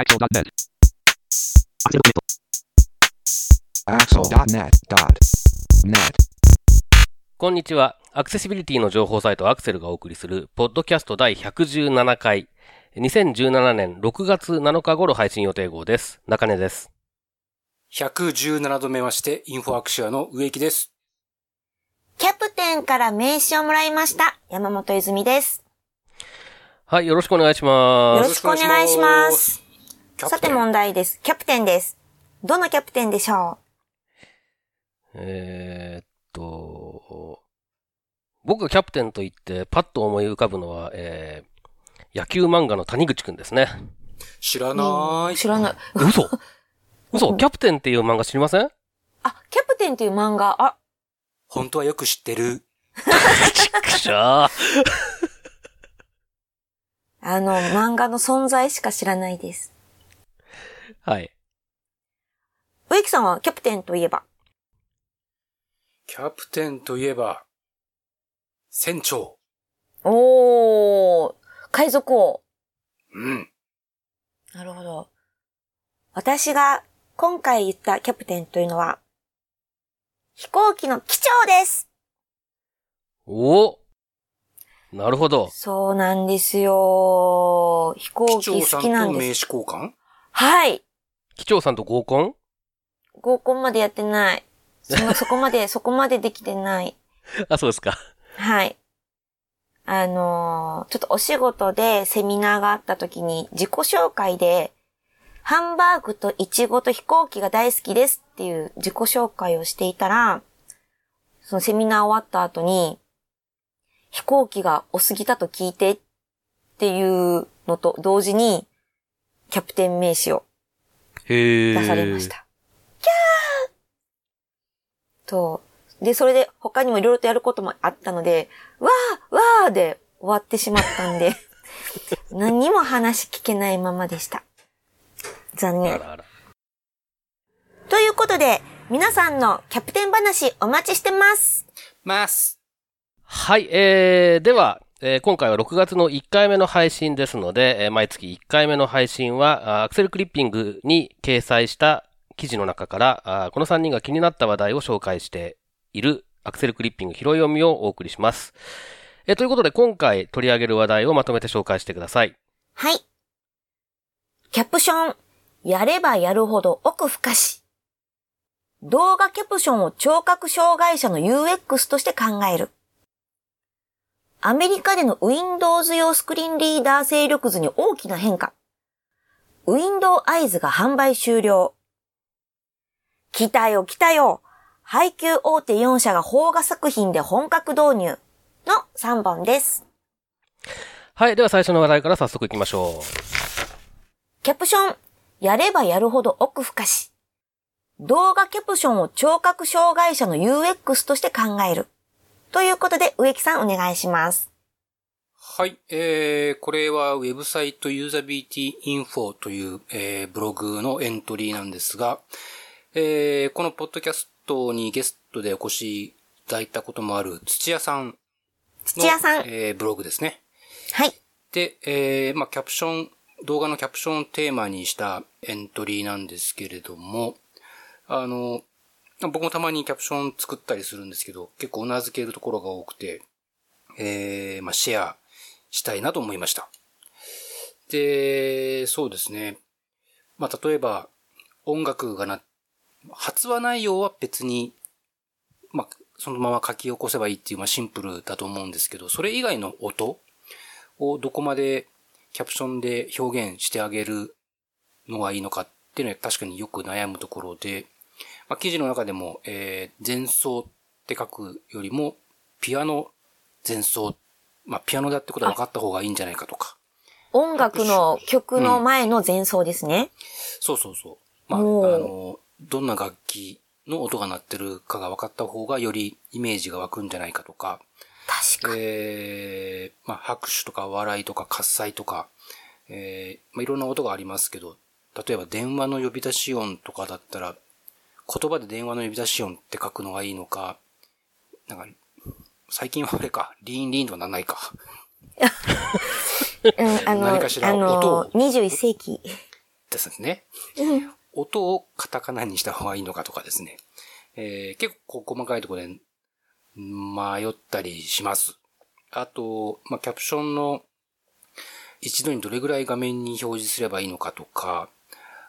Axel.net. Axel.net.net. こんにちは。アクセシビリティの情報サイトアクセルがお送りする、ポッドキャスト第117回、2017年6月7日頃配信予定号です。中根です。117度目まして、インフォアクシアの植木です。キャプテンから名刺をもらいました。山本泉です。はい、よろしくお願いしまよろす。しくお願いします。さて問題です。キャプテンです。どのキャプテンでしょえーっと、僕がキャプテンと言ってパッと思い浮かぶのは、えー、野球漫画の谷口くんですね。う知らない。知らない。嘘 嘘キャプテンっていう漫画知りません？あ、キャプテンっていう漫画、あ、本当はよく知ってる。ちくしょーあの、漫画の存在しか知らないです。はい。植木さんはキャプテンといえば、キャプテンといえば、船長。おー、海賊王。うん。なるほど。私が今回言ったキャプテンというのは、飛行機の機長ですおなるほど。そうなんですよ。飛行機長機さんと好きなん名です。刺交換？はい。機長さんと合コン？合コンまでやってない。その、そこまで、そこまでできてない。あ、そうですか。はい。あのーちょっとお仕事でセミナーがあった時に自己紹介で、ハンバーグとイチゴと飛行機が大好きですっていう自己紹介をしていたら、そのセミナー終わった後に、飛行機が多すぎたと聞いてっていうのと同時に、キャプテン名刺を。出されました。キャーと、で、それで他にもいろいろとやることもあったので、わーわーで終わってしまったんで、何にも話聞けないままでした。残念。あらあら。ということで、皆さんのキャプテン話お待ちしてます。ます。はい、えー、では、えー今回は6月の1回目の配信ですので、えー毎月1回目の配信は、アクセルクリッピングに掲載した記事の中から、この3人が気になった話題を紹介しているアクセルクリッピング拾い読みをお送りします。えーということで、今回取り上げる話題をまとめて紹介してください。はい。キャプション。やればやるほど奥深し。動画キャプションを聴覚障害者の UX として考える。アメリカでの Windows 用スクリーンリーダー勢力図に大きな変化。Windows Eyes が販売終了。来たよ来たよ。配給大手4社が邦画作品で本格導入の3本です。はい、では最初の話題から早速行きましょう。キャプション。やればやるほど奥深し。動画キャプションを聴覚障害者の UX として考える。ということで、植木さんお願いします。はい。えー、これはウェブサイトユーザビリティインフォという、えー、ブログのエントリーなんですが、えー、このポッドキャストにゲストでお越しいただいたこともある土屋さんの土屋さん。えー、ブログですね。はい。で、えー、まあ、キャプション、動画のキャプションをテーマにしたエントリーなんですけれども、あの、僕もたまにキャプション作ったりするんですけど、結構頷けるところが多くて、えー、まあ、シェアしたいなと思いました。で、そうですね。まあ、例えば、音楽がな、発話内容は別に、まあ、そのまま書き起こせばいいっていう、まあ、シンプルだと思うんですけど、それ以外の音をどこまでキャプションで表現してあげるのがいいのかっていうのは確かによく悩むところで、まあ、記事の中でも、えー、前奏って書くよりも、ピアノ前奏、まあ、ピアノだってことは分かった方がいいんじゃないかとか。音楽の曲の前の前奏ですね。そうそうそう。まあ、あの、どんな楽器の音が鳴ってるかが分かった方がよりイメージが湧くんじゃないかとか、確かに。えー、まあ、拍手とか笑いとか喝采とか、えー、まあ、いろんな音がありますけど、例えば電話の呼び出し音とかだったら、言葉で電話の呼び出し音って書くのがいいのか、なんか、最近はあれか、リーンリーンとかなんないか。うん、あの、何かしらあの音を、21世紀。ですね。うん音をカタカナにした方がいいのかとかですね。えー結構細かいところで迷ったりします。あと、まあ、キャプションの一度にどれぐらい画面に表示すればいいのかとか、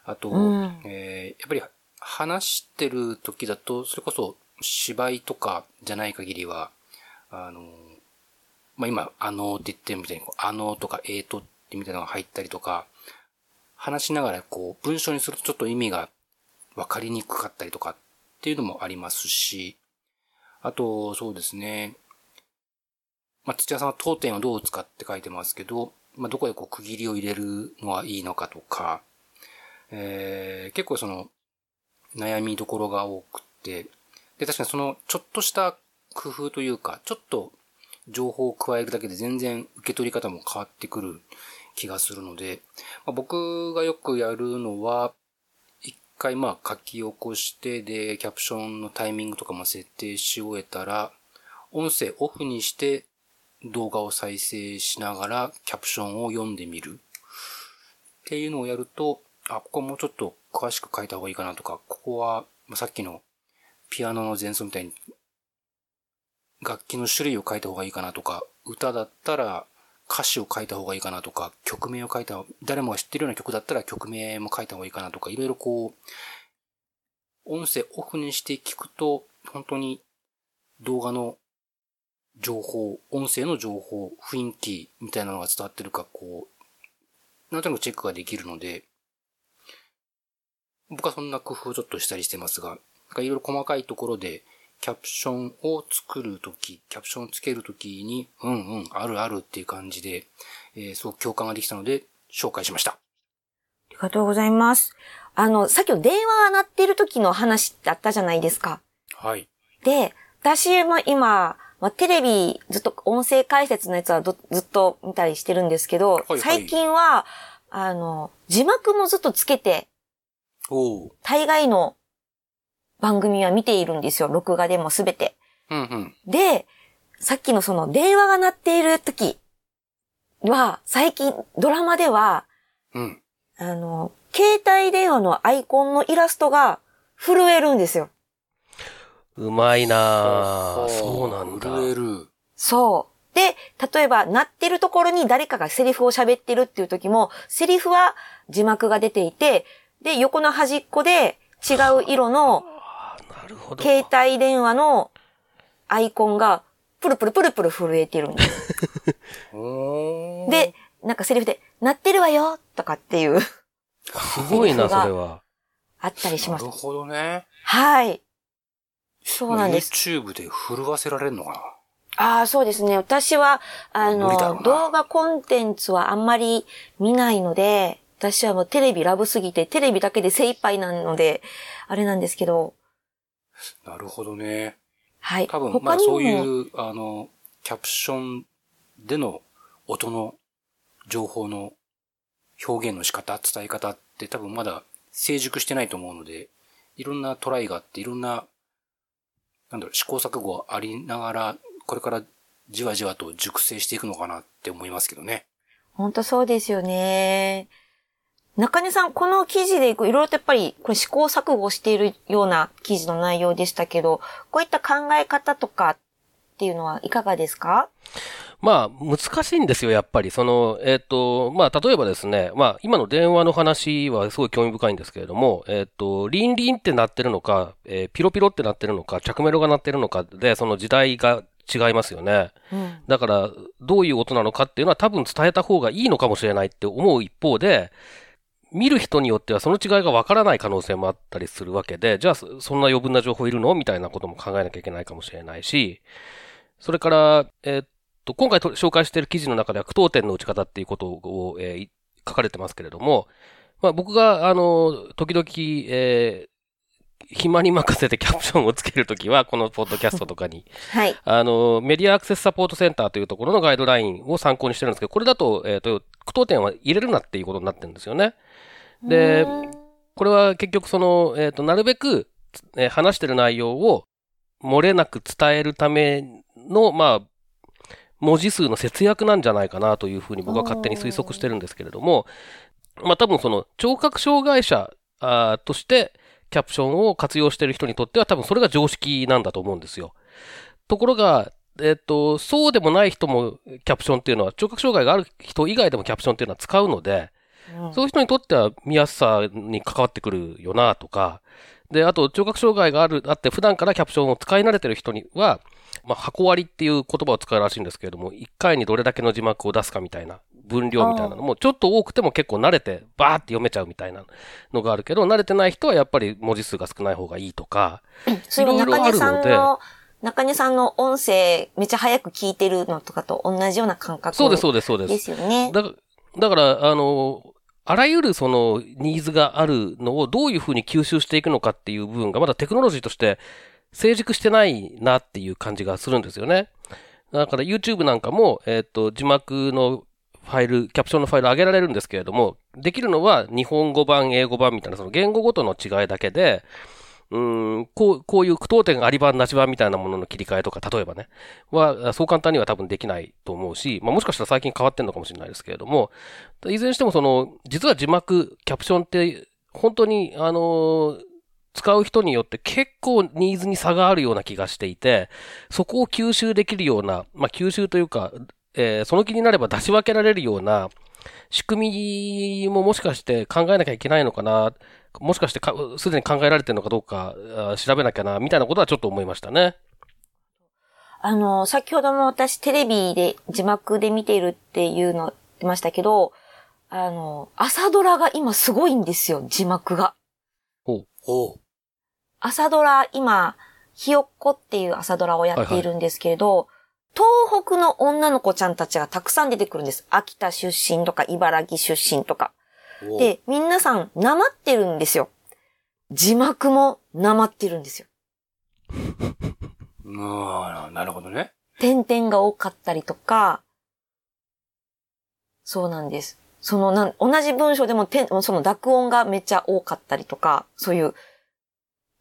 あと、うんえーやっぱり話してる時だと、それこそ芝居とかじゃない限りは、あの、まあ、今、あのーって言ってるみたいに、あのーとかえーとってみたいなのが入ったりとか、話しながらこう文章にするとちょっと意味がわかりにくかったりとかっていうのもありますし、あと、そうですね。まあ、土屋さんは当店をどう使って書いてますけど、まあ、どこでこう区切りを入れるのはいいのかとか、えー、結構その、悩みどころが多くて、で、確かにその、ちょっとした工夫というか、ちょっと情報を加えるだけで全然受け取り方も変わってくる気がするので、まあ、僕がよくやるのは、一回まあ書き起こして、で、キャプションのタイミングとかも設定し終えたら、音声オフにして動画を再生しながらキャプションを読んでみる。っていうのをやると、あ、ここもうちょっと詳しく書いた方がいいかなとか、ここは、ま、さっきのピアノの前奏みたいに楽器の種類を書いた方がいいかなとか、歌だったら歌詞を書いた方がいいかなとか、曲名を書いた、誰もが知ってるような曲だったら曲名も書いた方がいいかなとか、いろいろこう、音声オフにして聞くと、本当に動画の情報、音声の情報、雰囲気みたいなのが伝わってるか、こう、なんとなくチェックができるので、僕はそんな工夫をちょっとしたりしてますが、なんかいろいろ細かいところで、キャプションを作るとき、キャプションをつけるときに、うんうん、あるあるっていう感じで、えーすごく共感ができたので、紹介しました。ありがとうございます。あの、さっきの電話が鳴っている時の話だったじゃないですか。はい。で、私も今、まあ、テレビ、ずっと音声解説のやつはどずっと見たりしてるんですけど、はい最近は、あの、字幕もずっとつけて。大概の番組は見ているんですよ。録画でもすべて。うんうん。で、さっきのその電話が鳴っている時は、最近ドラマでは、うん。あの、携帯電話のアイコンのイラストが震えるんですよ。うまいな。そうなんだ。震える。そう。で、例えば、鳴ってるところに誰かがセリフを喋ってるっていう時も、セリフは字幕が出ていて、で、横の端っこで違う色の。携帯電話のアイコンがプルプルプルプル震えてるんです。で、なんかセリフで、鳴ってるわよとかっていう、すごいな、それは。あったりしますなる。ほどね。はい。そうなんです。YouTube で震わせられるのかああ、そうですね。私は、あの、動画コンテンツはあんまり見ないので、私はもうテレビラブすぎて、テレビだけで精一杯なので、あれなんですけど、な。なるほどね。はい。多分、まあそういう、あの、キャプションでの音の情報の表現の仕方、伝え方って多分まだ成熟してないと思うので、いろんなトライがあって、いろんな、なんだろう、試行錯誤ありながら、これからじわじわと熟成していくのかなって思いますけどね。本当そうですよね。中根さん、この記事でいろいろとやっぱり、これ試行錯誤しているような記事の内容でしたけど、こういった考え方とかっていうのはいかがですか？まあ、難しいんですよ、やっぱり。その、えっ、と、まあ、例えばですね、まあ、今の電話の話はすごい興味深いんですけれども、えっ、と、リンリンってなってるのか、えーピロピロってなってるのか、着メロが鳴ってるのかで、その時代が違いますよね。うん。だから、どういう音なのかっていうのは多分伝えた方がいいのかもしれないって思う一方で、見る人によってはその違いがわからない可能性もあったりするわけで、じゃあそそんな余分な情報いるの？みたいなことも考えなきゃいけないかもしれないし、それから、えーっと、今回と紹介している記事の中では句読点の打ち方っていうことを、えーい書かれてますけれども、まあ僕が、あの、時々、えー暇に任せてキャプションをつけるときは、このポッドキャストとかに はい。あの、メディアアクセスサポートセンターというところのガイドラインを参考にしてるんですけど、これだと、えっ、と、句読点は入れるなっていうことになってるんですよね。で、これは結局その、えっ、と、なるべく、えー話してる内容を漏れなく伝えるための、まあ、文字数の節約なんじゃないかなというふうに僕は勝手に推測してるんですけれども、まあ多分その聴覚障害者あとしてキャプションを活用している人にとっては多分それが常識なんだと思うんですよ。ところが、えっ、と、そうでもない人もキャプションっていうのは、聴覚障害がある人以外でもキャプションっていうのは使うので、そういう人にとっては見やすさに関わってくるよなとか、で、あと、聴覚障害がある、あって、普段からキャプションを使い慣れてる人には、まあ、箱割りっていう言葉を使うらしいんですけれども、1回にどれだけの字幕を出すかみたいな、分量みたいなのも、ちょっと多くても結構慣れて、バーって読めちゃうみたいなのがあるけど、慣れてない人はやっぱり文字数が少ない方がいいとか、それは中根さんの、中根さんの音声めっちゃ早く聞いてるのとかと同じような感覚そうです、そうです、そうです。ですよね。だだから、あの、あらゆるそのニーズがあるのをどういうふうに吸収していくのかっていう部分がまだテクノロジーとして成熟してないなっていう感じがするんですよね。だから YouTube なんかも、えっ、ー、と、字幕のファイル、キャプションのファイル上げられるんですけれども、できるのは日本語版、英語版みたいなその言語ごとの違いだけで、うん、こう、こういう句読点があり版、なし版みたいなものの切り替えとか、例えばね、は、そう簡単には多分できないと思うし、まあもしかしたら最近変わってんのかもしれないですけれども、いずれにしてもその、実は字幕、キャプションって、本当に、あの使う人によって結構ニーズに差があるような気がしていて、そこを吸収できるような、まあ吸収というか、えー、その気になれば出し分けられるような仕組みももしかして考えなきゃいけないのかな。もしかしてすでに考えられてるのかどうか調べなきゃな、みたいなことはちょっと思いましたね。あの、先ほども私テレビで字幕で見ているっていうの言ってましたけど、あの、朝ドラが今すごいんですよ、字幕が。ほう。ほう。朝ドラ、今、ひよっこっていう朝ドラをやっているんですけれど、はいはい東北の女の子ちゃんたちがたくさん出てくるんです。秋田出身とか茨城出身とか。で、皆さん、なまってるんですよ。字幕もなまってるんですよ。ああ、なるほどね。点々が多かったりとか、そうなんです。そのな、同じ文章でもその濁音がめっちゃ多かったりとか、そういう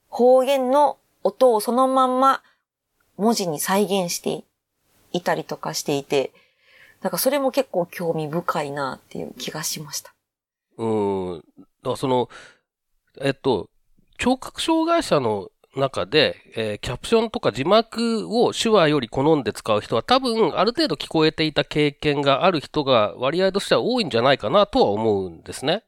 方言の音をそのまんま文字に再現していたりとかしていて、なんかそれも結構興味深いなっていう気がしました。うん。だその、えっと、聴覚障害者の中で、えー、キャプションとか字幕を手話より好んで使う人は多分ある程度聞こえていた経験がある人が割合としては多いんじゃないかなとは思うんですね。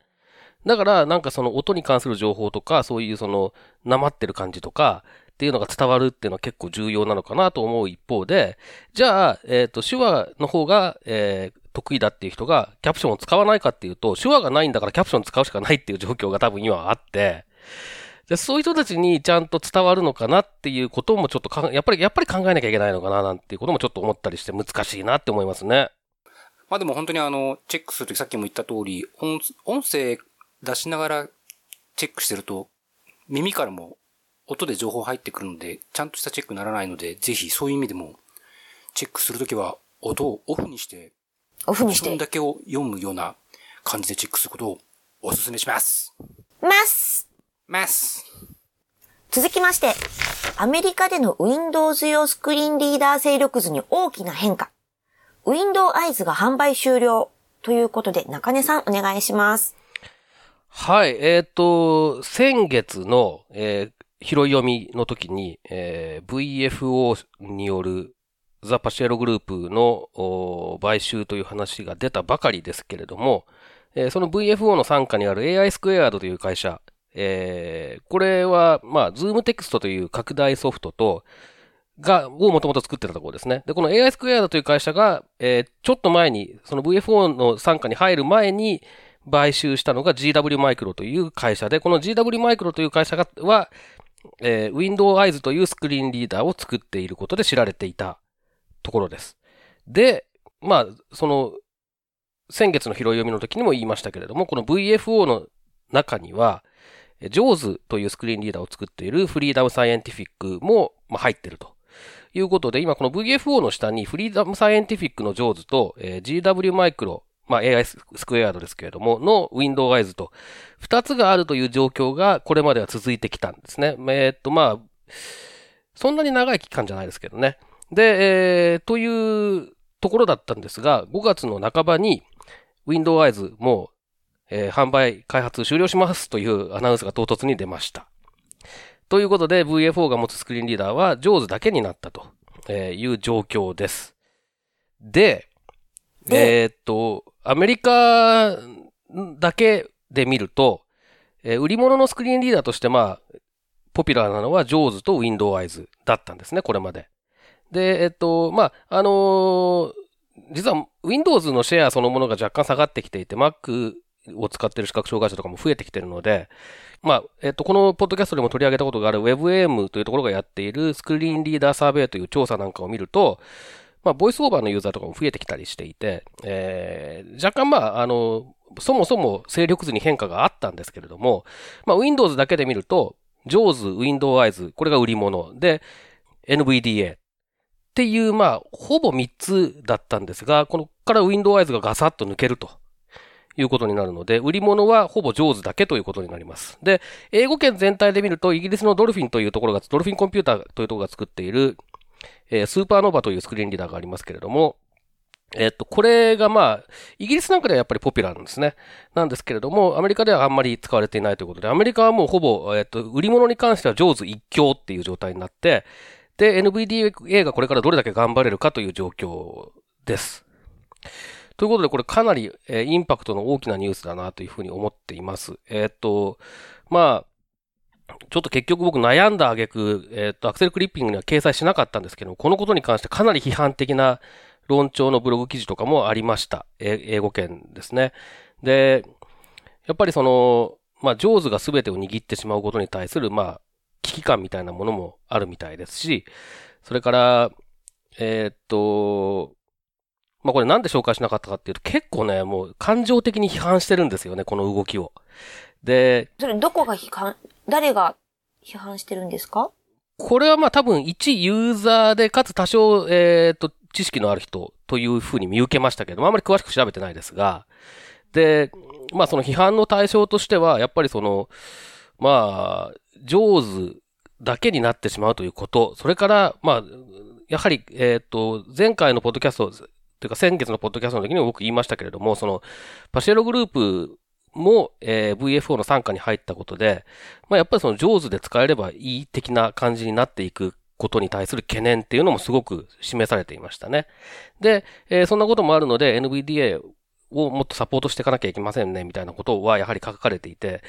だからなんかその音に関する情報とかそういうそのなまってる感じとかっていうのが伝わるっていうのは結構重要なのかなと思う一方で、じゃあ、えっ、ー、と、手話の方が、えー、得意だっていう人がキャプションを使わないかっていうと、手話がないんだからキャプション使うしかないっていう状況が多分今あって、でそういう人たちにちゃんと伝わるのかなっていうこともちょっとか、やっぱり、やっぱり考えなきゃいけないのかななんていうこともちょっと思ったりして難しいなって思いますね。まあでも本当にあの、チェックするときさっきも言った通り、音音声出しながらチェックしてると、耳からも音で情報入ってくるので、ちゃんとしたチェックにならないので、ぜひそういう意味でも、チェックするときは音をオフにして、オフにして。だけを読むような感じでチェックすることをお勧めします。ますます続きまして、アメリカでの Windows 用スクリーンリーダー勢力図に大きな変化。Windows Eyes が販売終了ということで、中根さんお願いします。はい、えっ、ー、と、先月の、えー、拾い読みの時に、えー、VFO による The Paciello Group の買収という話が出たばかりですけれども、その VFO の傘下にある AI スクエアードという会社、これは、まあ、 ZoomText という拡大ソフトと、が、をもともと作ってたところですね。で、この AI スクエアードという会社が、ちょっと前に、その VFO の傘下に入る前に、買収したのが GW マイクロという会社で、この GW マイクロという会社は、えー、Window Eyes というスクリーンリーダーを作っていることで知られていたところです。で、まあ、その、先月の拾い読みの時にも言いましたけれども、この VFO の中には、ジョーズというスクリーンリーダーを作っているフリーダムサイエンティフィックも、まあ、入っていると。いうことで、今この VFO の下にフリーダムサイエンティフィックのジョーズと、GW マイクロまあ AI スクエアードですけれども、の Windows と、二つがあるという状況がこれまでは続いてきたんですね。えー、っと、まあ、そんなに長い期間じゃないですけどね。で、えー、というところだったんですが、5月の半ばに Windows も、えー販売、開発終了しますというアナウンスが唐突に出ました。ということで VFO が持つスクリーンリーダーは JAWS だけになったとえーいう状況です。で、でえーっと、アメリカだけで見ると、えー売り物のスクリーンリーダーとして、まあ、ポピュラーなのは JAWS と WindowEyes だったんですね、これまで。で、えっと、まあ、あのー実は Windows のシェアそのものが若干下がってきていて、Mac を使ってる視覚障害者とかも増えてきてるので、まあ、えっと、このポッドキャストでも取り上げたことがある WebAM というところがやっているスクリーンリーダーサーベイという調査なんかを見ると、まあ、ボイスオーバーのユーザーとかも増えてきたりしていて、えー、若干まあ、あの、そもそも勢力図に変化があったんですけれども、まあ、Windows だけで見ると、JAWS、WindowEyes、これが売り物で、NVDA っていう、まあ、ほぼ3つだったんですが、このから WindowEyes がガサッと抜けるということになるので、売り物はほぼ JAWS だけということになります。で、英語圏全体で見ると、イギリスのドルフィンというところが、ドルフィンコンピューターというところが作っている、えースーパーノーバというスクリーンリーダーがありますけれども、えっと、これがまあ、イギリスなんかではやっぱりポピュラーなんですね。なんですけれども、アメリカではあんまり使われていないということで、アメリカはもうほぼ、えっと、売り物に関しては上手一強っていう状態になって、で、NVDA がこれからどれだけ頑張れるかという状況です。ということで、これかなり、えーインパクトの大きなニュースだなというふうに思っています。えっと、まあ、ちょっと結局僕悩んだ挙句、えっと、アクセルクリッピングには掲載しなかったんですけど、このことに関してかなり批判的な論調のブログ記事とかもありました。え英語圏ですね。で、やっぱりその、まあ、ジョーズが全てを握ってしまうことに対する、まあ、危機感みたいなものもあるみたいですし、それから、えーっと、まあ、これなんで紹介しなかったかっていうと、結構ね、もう感情的に批判してるんですよね、この動きを。で、それどこが批判、誰が批判してるんですか？これはまあ多分一ユーザーで、かつ多少、えーっと、知識のある人というふうに見受けましたけども、あまり詳しく調べてないですが、で、まあその批判の対象としては、やっぱりその、まあ、上手だけになってしまうということ、それから、まあ、やはり、えっ、と、前回のポッドキャスト、というか先月のポッドキャストの時にも僕言いましたけれども、その、パシエログループも、えー VFO の傘下に入ったことで、まあやっぱりその上手で使えればいい的な感じになっていくことに対する懸念っていうのもすごく示されていましたね。で、えーそんなこともあるので NVDA をもっとサポートしていかなきゃいけませんね、みたいなことはやはり書かれていて、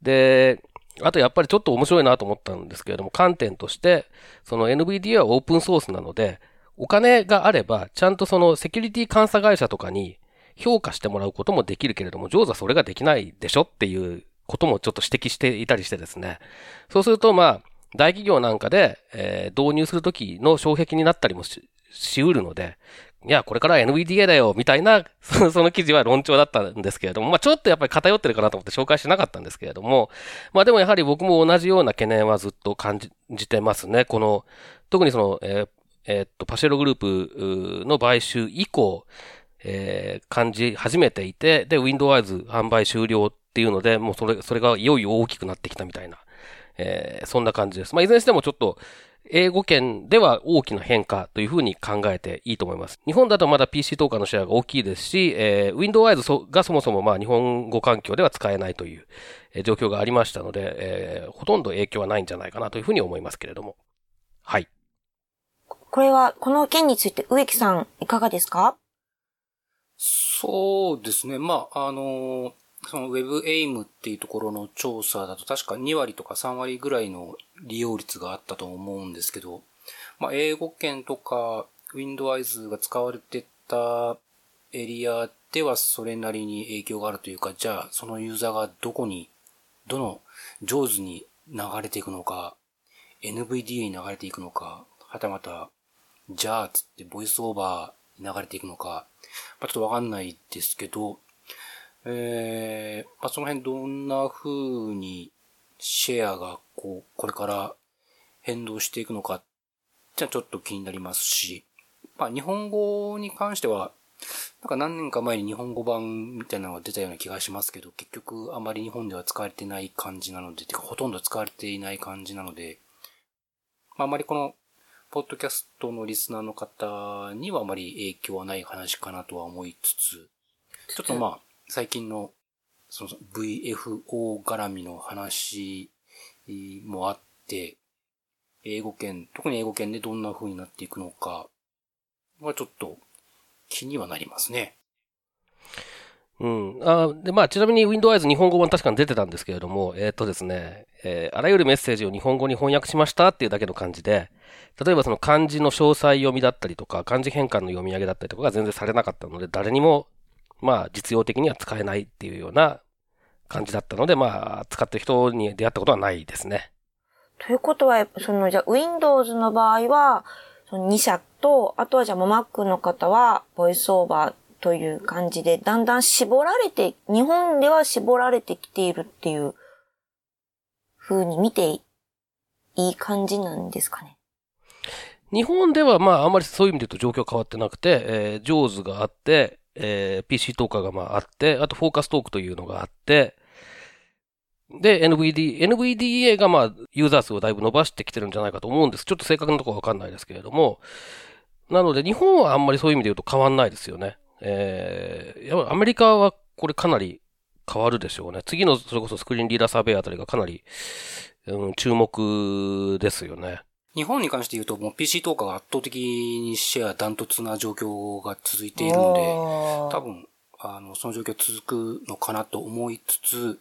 で、あとやっぱりちょっと面白いなと思ったんですけれども、観点として、その NVDA はオープンソースなので、お金があれば、ちゃんとそのセキュリティ監査会社とかに評価してもらうこともできるけれども、上手はそれができないでしょっていうこともちょっと指摘していたりしてですね。そうすると、まあ、大企業なんかで、えー導入するときの障壁になったりもし、しうるので、いや、これから NVDA だよ、みたいな、その記事は論調だったんですけれども、まあちょっとやっぱり偏ってるかなと思って紹介しなかったんですけれども、まあでもやはり僕も同じような懸念はずっと感じてますね。この、特にその、えーえーっと、パシェログループの買収以降、えー感じ始めていて、で、Windows 販売終了っていうので、もうそれ、それがいよいよ大きくなってきたみたいな、えーそんな感じです。まあ、いずれにしてもちょっと、英語圏では大きな変化というふうに考えていいと思います。日本だとまだ PC トーカーのシェアが大きいですし、えー、Windows そがそもそもまあ日本語環境では使えないというえー状況がありましたので、えーほとんど影響はないんじゃないかなというふうに思いますけれども。はい。これは、この件について植木さんいかがですか？そうですね。まあ、あの、その WebAIM っていうところの調査だと確か2割とか3割ぐらいの利用率があったと思うんですけど、まあ、英語圏とか Windows が使われてたエリアではそれなりに影響があるというか、じゃあそのユーザーがどこに、どの上手に流れていくのか、NVDA に流れていくのか、はたまた、じゃあつってボイスオーバーに流れていくのか、まあ、ちょっとわかんないですけど、えー、まあ、その辺どんな風にシェアがこう、これから変動していくのか、じゃちょっと気になりますし、まあ、日本語に関しては、なんか何年か前に日本語版みたいなのが出たような気がしますけど、結局あまり日本では使われてない感じなので、てかほとんど使われていない感じなので、まあ、あまりこの、ポッドキャストのリスナーの方にはあまり影響はない話かなとは思いつつ、ちょっとまあ、最近のその VFO 絡みの話もあって、英語圏、特に英語圏でどんな風になっていくのかはちょっと気にはなりますね。うん。あで、まあ、ちなみに Windows 日本語版確かに出てたんですけれども、えっ、とですね、えー、あらゆるメッセージを日本語に翻訳しましたっていうだけの感じで、例えばその漢字の詳細読みだったりとか、漢字変換の読み上げだったりとかが全然されなかったので、誰にも、まあ、実用的には使えないっていうような感じだったので、まあ、使ってる人に出会ったことはないですね。ということは、その、じゃあ、Windows の場合は、その2社と、あとはじゃあ、Mac の方は、ボイスオーバーという感じで、だんだん絞られて、日本では絞られてきているっていう風に見ていい感じなんですかね？日本ではまああんまりそういう意味で言うと状況変わってなくて、えー、ジョーズがあって、えー、PC トーカーがまああって、あとフォーカストークというのがあって、で、NVD、NVDA がまあユーザー数をだいぶ伸ばしてきてるんじゃないかと思うんです。ちょっと正確なところわかんないですけれども、なので日本はあんまりそういう意味で言うと変わんないですよね。えー、やっぱりアメリカはこれかなり変わるでしょうね。次のそれこそスクリーンリーダーサーベイあたりがかなり、うん、注目ですよね。日本に関して言うと、もう PC 投下が圧倒的にシェアダントツな状況が続いているので、多分、あの、その状況続くのかなと思いつつ、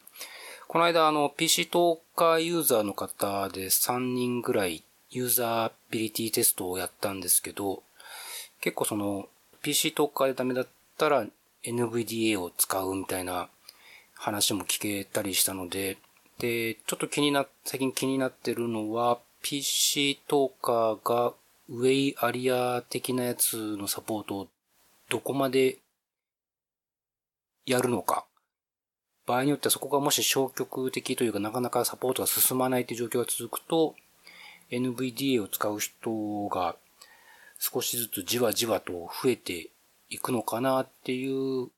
この間、あの、PC 投下ユーザーの方で3人ぐらいユーザービリティテストをやったんですけど、結構その、PC 特化でダメだったら NVDA を使うみたいな話も聞けたりしたので、で、ちょっと気にな、最近気になってるのは、PC トーカーがウェイアリア的なやつのサポートをどこまでやるのか。場合によってはそこがもし消極的というかなかなかサポートが進まないという状況が続くと、NVDA を使う人が少しずつじわじわと増えていくのかなっていう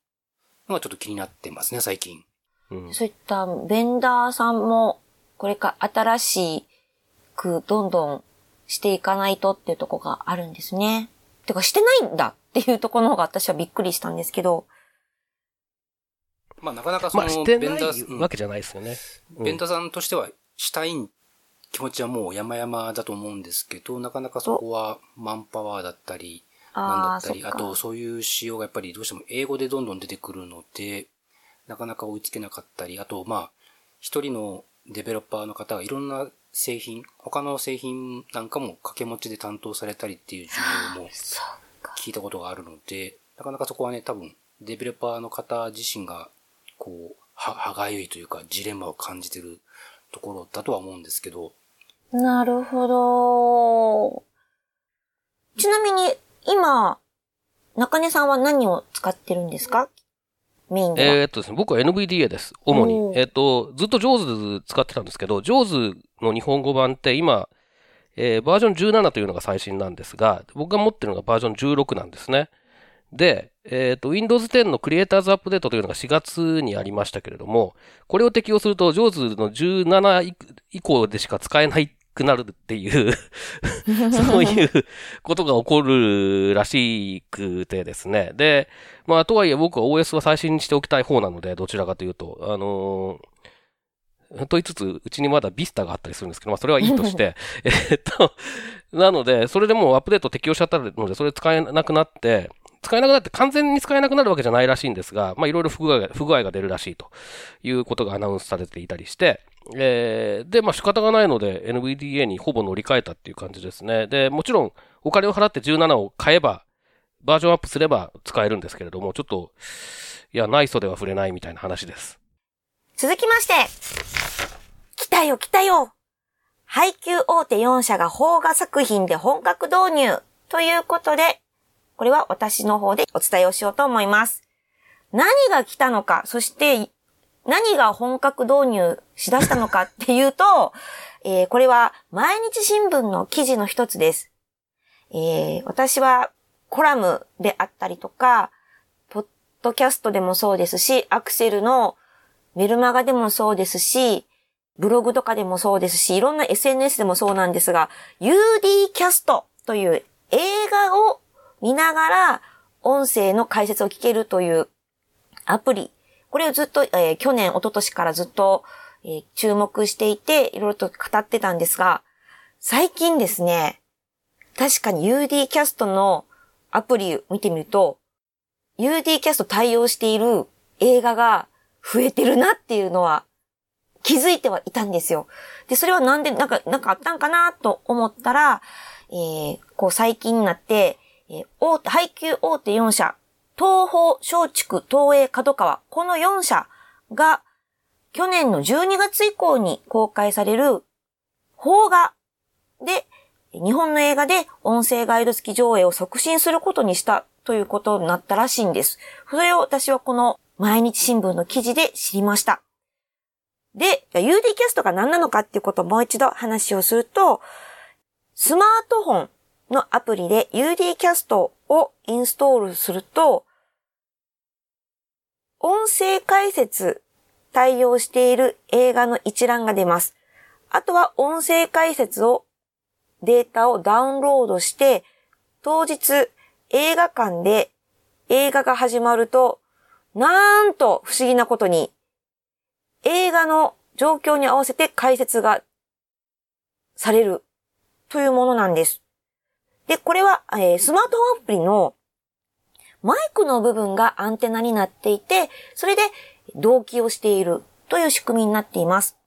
のがちょっと気になってますね、最近。うん、そういったベンダーさんも、これから新しくどんどんしていかないとっていうとこがあるんですね。てかしてないんだっていうところの方が私はびっくりしたんですけど。まあなかなかその、ベンダー、わけじゃないですよね。うん、ベンダーさんとしてはしたいん気持ちはもう山々だと思うんですけど、なかなかそこはマンパワーだったり、なんだったり、あとそういう仕様がやっぱりどうしても英語でどんどん出てくるので、なかなか追いつけなかったり、あとまあ、一人のデベロッパーの方がいろんな製品、他の製品なんかも掛け持ちで担当されたりっていう需要も 聞いたことがあるので、なかなかそこはね、多分、デベロッパーの方自身が、こう、は、歯がゆいというか、ジレンマを感じてるところだとは思うんですけど、なるほど。ちなみに、今、中根さんは何を使ってるんですか？メインでえー、っとですね、僕は NVDA です。主に。えー、っと、ずっと JAWS 使ってたんですけど、JAWS の日本語版って今、えー、バージョン17というのが最新なんですが、僕が持ってるのがバージョン16なんですね。で、えっ、ー、と、Windows 10のクリエイターズアップデートというのが4月にありましたけれども、これを適用すると、JAWS の17以降でしか使えないくなるっていう そういうことが起こるらしくてですね。で、まあ、とはいえ僕は OS は最新にしておきたい方なので、どちらかというと、あのー、と言いつつ、うちにまだビスタがあったりするんですけど、まあそれはいいとして、えっと、なので、それでもうアップデート適用しちゃったので、それ使えなくなって、使えなくなって完全に使えなくなるわけじゃないらしいんですが、まあいろいろ不具合が、不具合が出るらしいということがアナウンスされていたりして、えー、で、まあ仕方がないので NVDA にほぼ乗り換えたっていう感じですね。で、もちろんお金を払って17を買えば、バージョンアップすれば使えるんですけれども、ちょっと、いや、ない袖は触れないみたいな話です。続きまして、来たよ来たよ配給大手4社が邦画作品で本格導入ということで、これは私の方でお伝えをしようと思います。何が来たのか、そして何が本格導入しだしたのかっていうと、えー、これは毎日新聞の記事の一つです。えー、私はコラムであったりとか、ポッドキャストでもそうですし、アクセルのメルマガでもそうですし、ブログとかでもそうですし、いろんな SNS でもそうなんですが、UD キャストという映画を見ながら音声の解説を聞けるというアプリこれをずっと、えー去年、一昨年からずっと、えー注目していて、いろいろと語ってたんですが、最近ですね、確かに UD キャストのアプリを見てみると、UD キャスト対応している映画が増えてるなっていうのは気づいてはいたんですよ。で、それはなんで、なんか、なんかあったんかなと思ったら、えー、こう最近になって、え大手、配給大手4社、東宝、松竹、東映、角川、この4社が、去年の12月以降に公開される、邦画で、日本の映画で音声ガイド付き上映を促進することにしたということになったらしいんです。それを私はこの毎日新聞の記事で知りました。で、UD キャストが何なのかっていうことをもう一度話をすると、スマートフォンのアプリで UD キャストをインストールすると、音声解説対応している映画の一覧が出ます。あとは音声解説を、データをダウンロードして、当日映画館で映画が始まると、なんと不思議なことに、映画の状況に合わせて解説がされるというものなんです。で、これは、えースマートフォンアプリのマイクの部分がアンテナになっていて、それで同期をしているという仕組みになっています。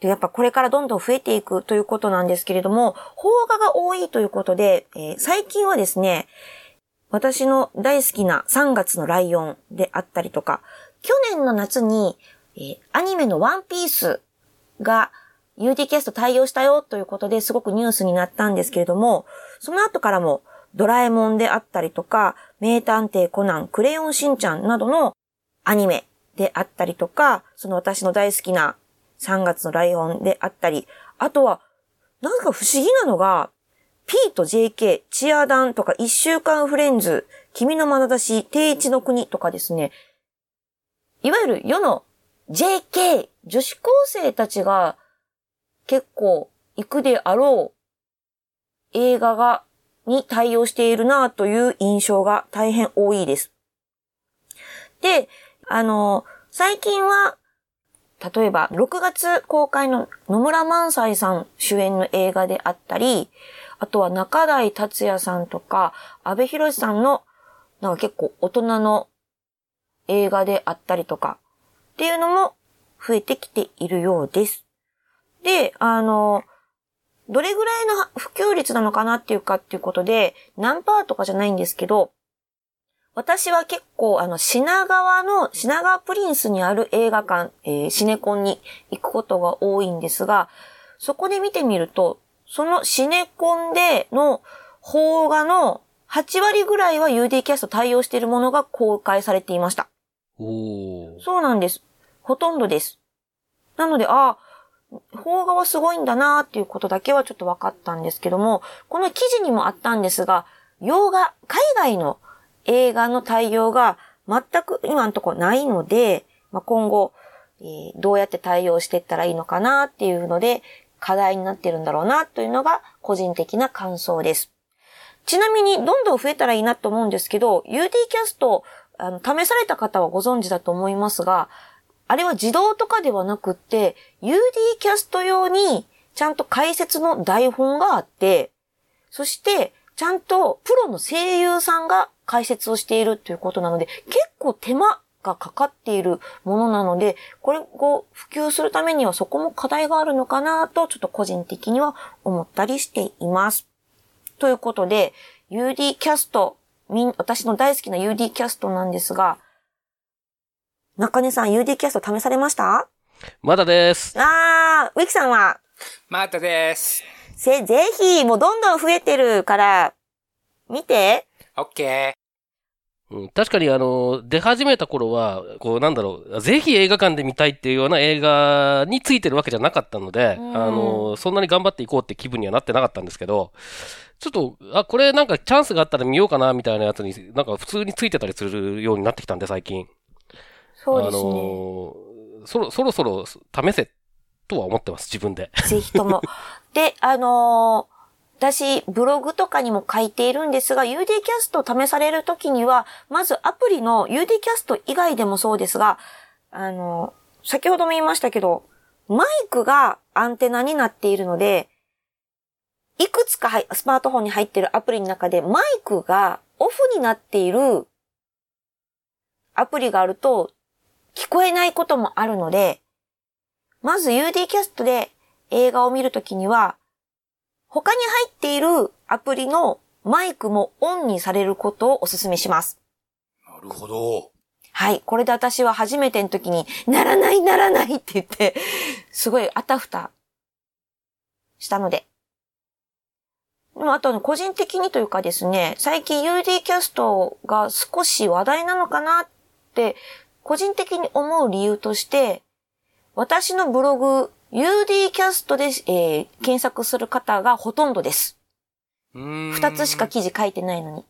で、やっぱこれからどんどん増えていくということなんですけれども、邦画が多いということで、えー最近はですね、私の大好きな3月のライオンであったりとか、去年の夏に、えーアニメのワンピースが UD キャスト対応したよということですごくニュースになったんですけれども、その後からもドラえもんであったりとか、名探偵コナン、クレヨンしんちゃんなどのアニメであったりとか、その私の大好きな3月のライオンであったり、あとは、なんか不思議なのが、P と JK、チアダンとか一週間フレンズ、君の眼差し、定一の国とかですね、いわゆる世の JK、女子高生たちが結構行くであろう映画が、に対応しているなという印象が大変多いです。で、あの、最近は、例えば、6月公開の野村萬斎さん主演の映画であったり、あとは中台達也さんとか、安部寛さんの、なんか結構大人の映画であったりとか、っていうのも増えてきているようです。で、あの、どれぐらいの普及率なのかなっていうかっていうことで、何パーとかじゃないんですけど、私は結構、あの、品川の、品川プリンスにある映画館、えーシネコンに行くことが多いんですが、そこで見てみると、そのシネコンでの邦画の8割ぐらいは UD キャスト対応しているものが公開されていました。そうなんです。ほとんどです。なので、ああ、邦画はすごいんだなーっていうことだけはちょっと分かったんですけども、この記事にもあったんですが、洋画、海外の映画の対応が全く今のところないので、まあ、今後、えーどうやって対応していったらいいのかなっていうので、課題になってるんだろうなというのが個人的な感想です。ちなみに、どんどん増えたらいいなと思うんですけど、UD キャスト、あの、試された方はご存知だと思いますが、あれは自動とかではなくって、UD キャスト用に、ちゃんと解説の台本があって、そして、ちゃんとプロの声優さんが解説をしているということなので、結構手間がかかっているものなので、これを普及するためにはそこも課題があるのかなと、ちょっと個人的には思ったりしています。ということで、UD キャスト、みん、私の大好きな UD キャストなんですが、中根さん UD キャスト試されました？まだです。あー、ウィキさんは、またです。せ、ぜひ、もうどんどん増えてるから、見て。オッケうん、確かにあの、出始めた頃は、こうなんだろう、ぜひ映画館で見たいっていうような映画についてるわけじゃなかったので、うんあの、そんなに頑張っていこうって気分にはなってなかったんですけど、ちょっと、あ、これなんかチャンスがあったら見ようかなみたいなやつに、なんか普通についてたりするようになってきたんで、最近。そうですね。あの、そろ、そろそろ試せとは思ってます、自分で。ぜひとも。で、あのー私、ブログとかにも書いているんですが、UD キャストを試されるときには、まずアプリの UD キャスト以外でもそうですが、あの、先ほども言いましたけど、マイクがアンテナになっているので、いくつかスマートフォンに入っているアプリの中でマイクがオフになっているアプリがあると聞こえないこともあるので、まず UD キャストで映画を見るときには、他に入っているアプリのマイクもオンにされることをお勧めします。なるほど。はい。これで私は初めての時に、ならないならないって言って、すごいあたふたしたので。でもあとね、個人的にというかですね、最近 UD キャストが少し話題なのかなって、個人的に思う理由として、私のブログ、UD キャストで、えー検索する方がほとんどです。二二つしか記事書いてないのに。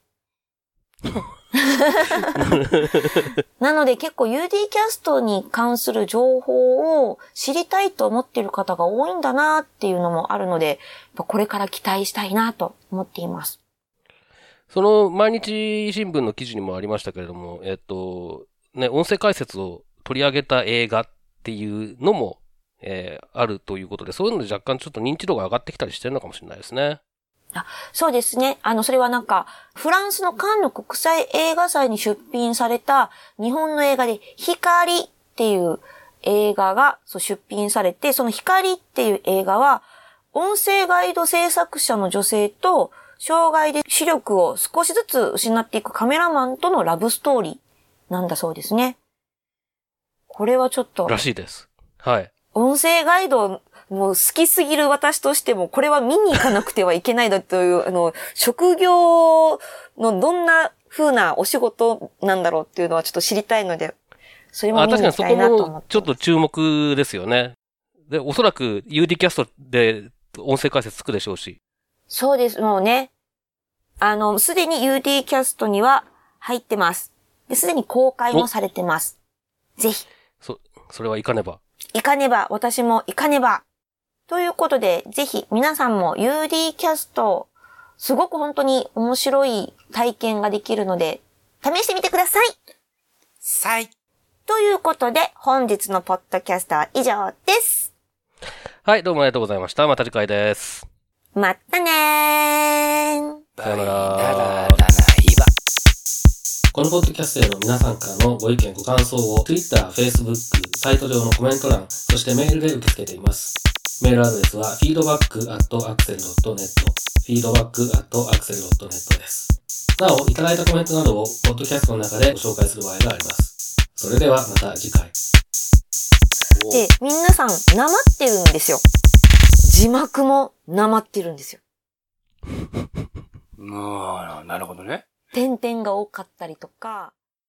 なので結構 UD キャストに関する情報を知りたいと思っている方が多いんだなっていうのもあるので、これから期待したいなと思っています。その毎日新聞の記事にもありましたけれども、えっと、ね、音声解説を取り上げた映画っていうのも、えーあるということで、そういうので若干ちょっと認知度が上がってきたりしてるのかもしれないですね。あそうですね。あの、それはなんか、フランスのカンヌ国際映画祭に出品された日本の映画で、光っていう映画がそう出品されて、その光っていう映画は、音声ガイド制作者の女性と、障害で視力を少しずつ失っていくカメラマンとのラブストーリーなんだそうですね。これはちょっと、らしいです。はい。音声ガイドもう好きすぎる私としても、これは見に行かなくてはいけないだという、あの、職業のどんな風なお仕事なんだろうっていうのはちょっと知りたいので、それもあ見に行きた確かにそこいなと思って。もちょっと注目ですよね。で、おそらく UD キャストで音声解説つくでしょうし。そうです、もうね。あの、すでに UD キャストには入ってます。ですでに公開もされてます。ぜひ。そ、それはいかねば。行かねば、私も行かねば。ということで、ぜひ皆さんも UD キャスト、すごく本当に面白い体験ができるので、試してみてくださいさい。ということで、本日のポッドキャストは以上です。はい、どうもありがとうございました。また次回です。またねー。さよなら。このポッドキャストへの皆さんからのご意見、ご感想を Twitter、Facebook、サイト上のコメント欄、そしてメールで受け付けています。メールアドレスは feedback.axel.net feedback.axel.net です。なお、いただいたコメントなどをポッドキャストの中でご紹介する場合があります。それではまた次回。で、皆さん、なまってるんですよ。字幕もなまってるんですよ。もう、なるほどね。点々が多かったりとか、